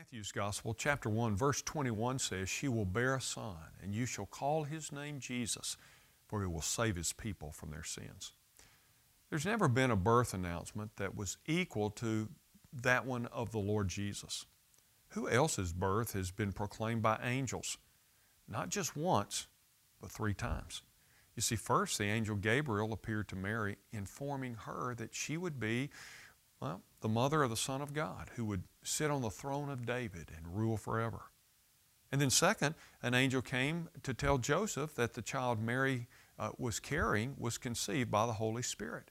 Matthew's Gospel, chapter 1, verse 21 says, She will bear a son, and you shall call his name Jesus, for he will save his people from their sins. There's never been a birth announcement that was equal to that one of the Lord Jesus. Who else's birth has been proclaimed by angels? Not just once, but three times. You see, first, the angel Gabriel appeared to Mary, informing her that she would be, well, the mother of the Son of God, who would sit on the throne of David and rule forever. And then, second, an angel came to tell Joseph that the child Mary uh, was carrying was conceived by the Holy Spirit.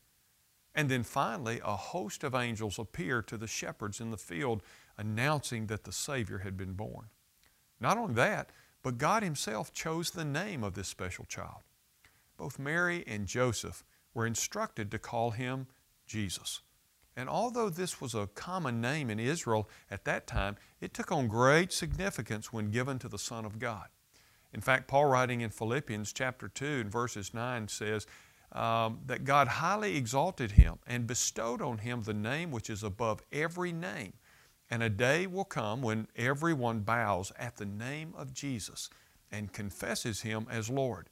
And then finally, a host of angels appeared to the shepherds in the field, announcing that the Savior had been born. Not only that, but God Himself chose the name of this special child. Both Mary and Joseph were instructed to call him Jesus. And although this was a common name in Israel at that time, it took on great significance when given to the Son of God. In fact, Paul writing in Philippians chapter 2 and verses 9 says um, that God highly exalted him and bestowed on him the name which is above every name. And a day will come when everyone bows at the name of Jesus and confesses him as Lord.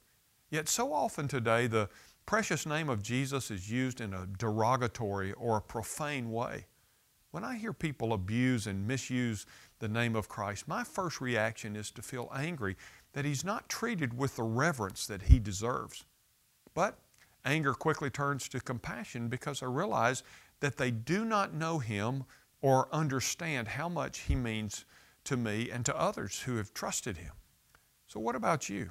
Yet so often today the precious name of Jesus is used in a derogatory or a profane way. When I hear people abuse and misuse the name of Christ, my first reaction is to feel angry that He's not treated with the reverence that He deserves. But anger quickly turns to compassion because I realize that they do not know Him or understand how much He means to me and to others who have trusted Him. So, what about you?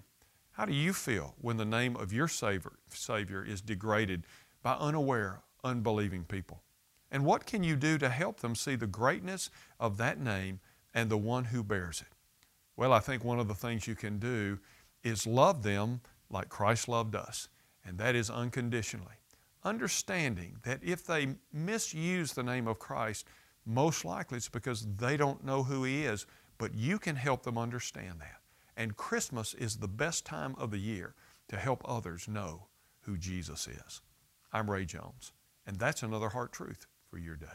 How do you feel when the name of your Savior, Savior is degraded by unaware, unbelieving people? And what can you do to help them see the greatness of that name and the one who bears it? Well, I think one of the things you can do is love them like Christ loved us, and that is unconditionally. Understanding that if they misuse the name of Christ, most likely it's because they don't know who He is, but you can help them understand that. And Christmas is the best time of the year to help others know who Jesus is. I'm Ray Jones, and that's another heart truth for your day.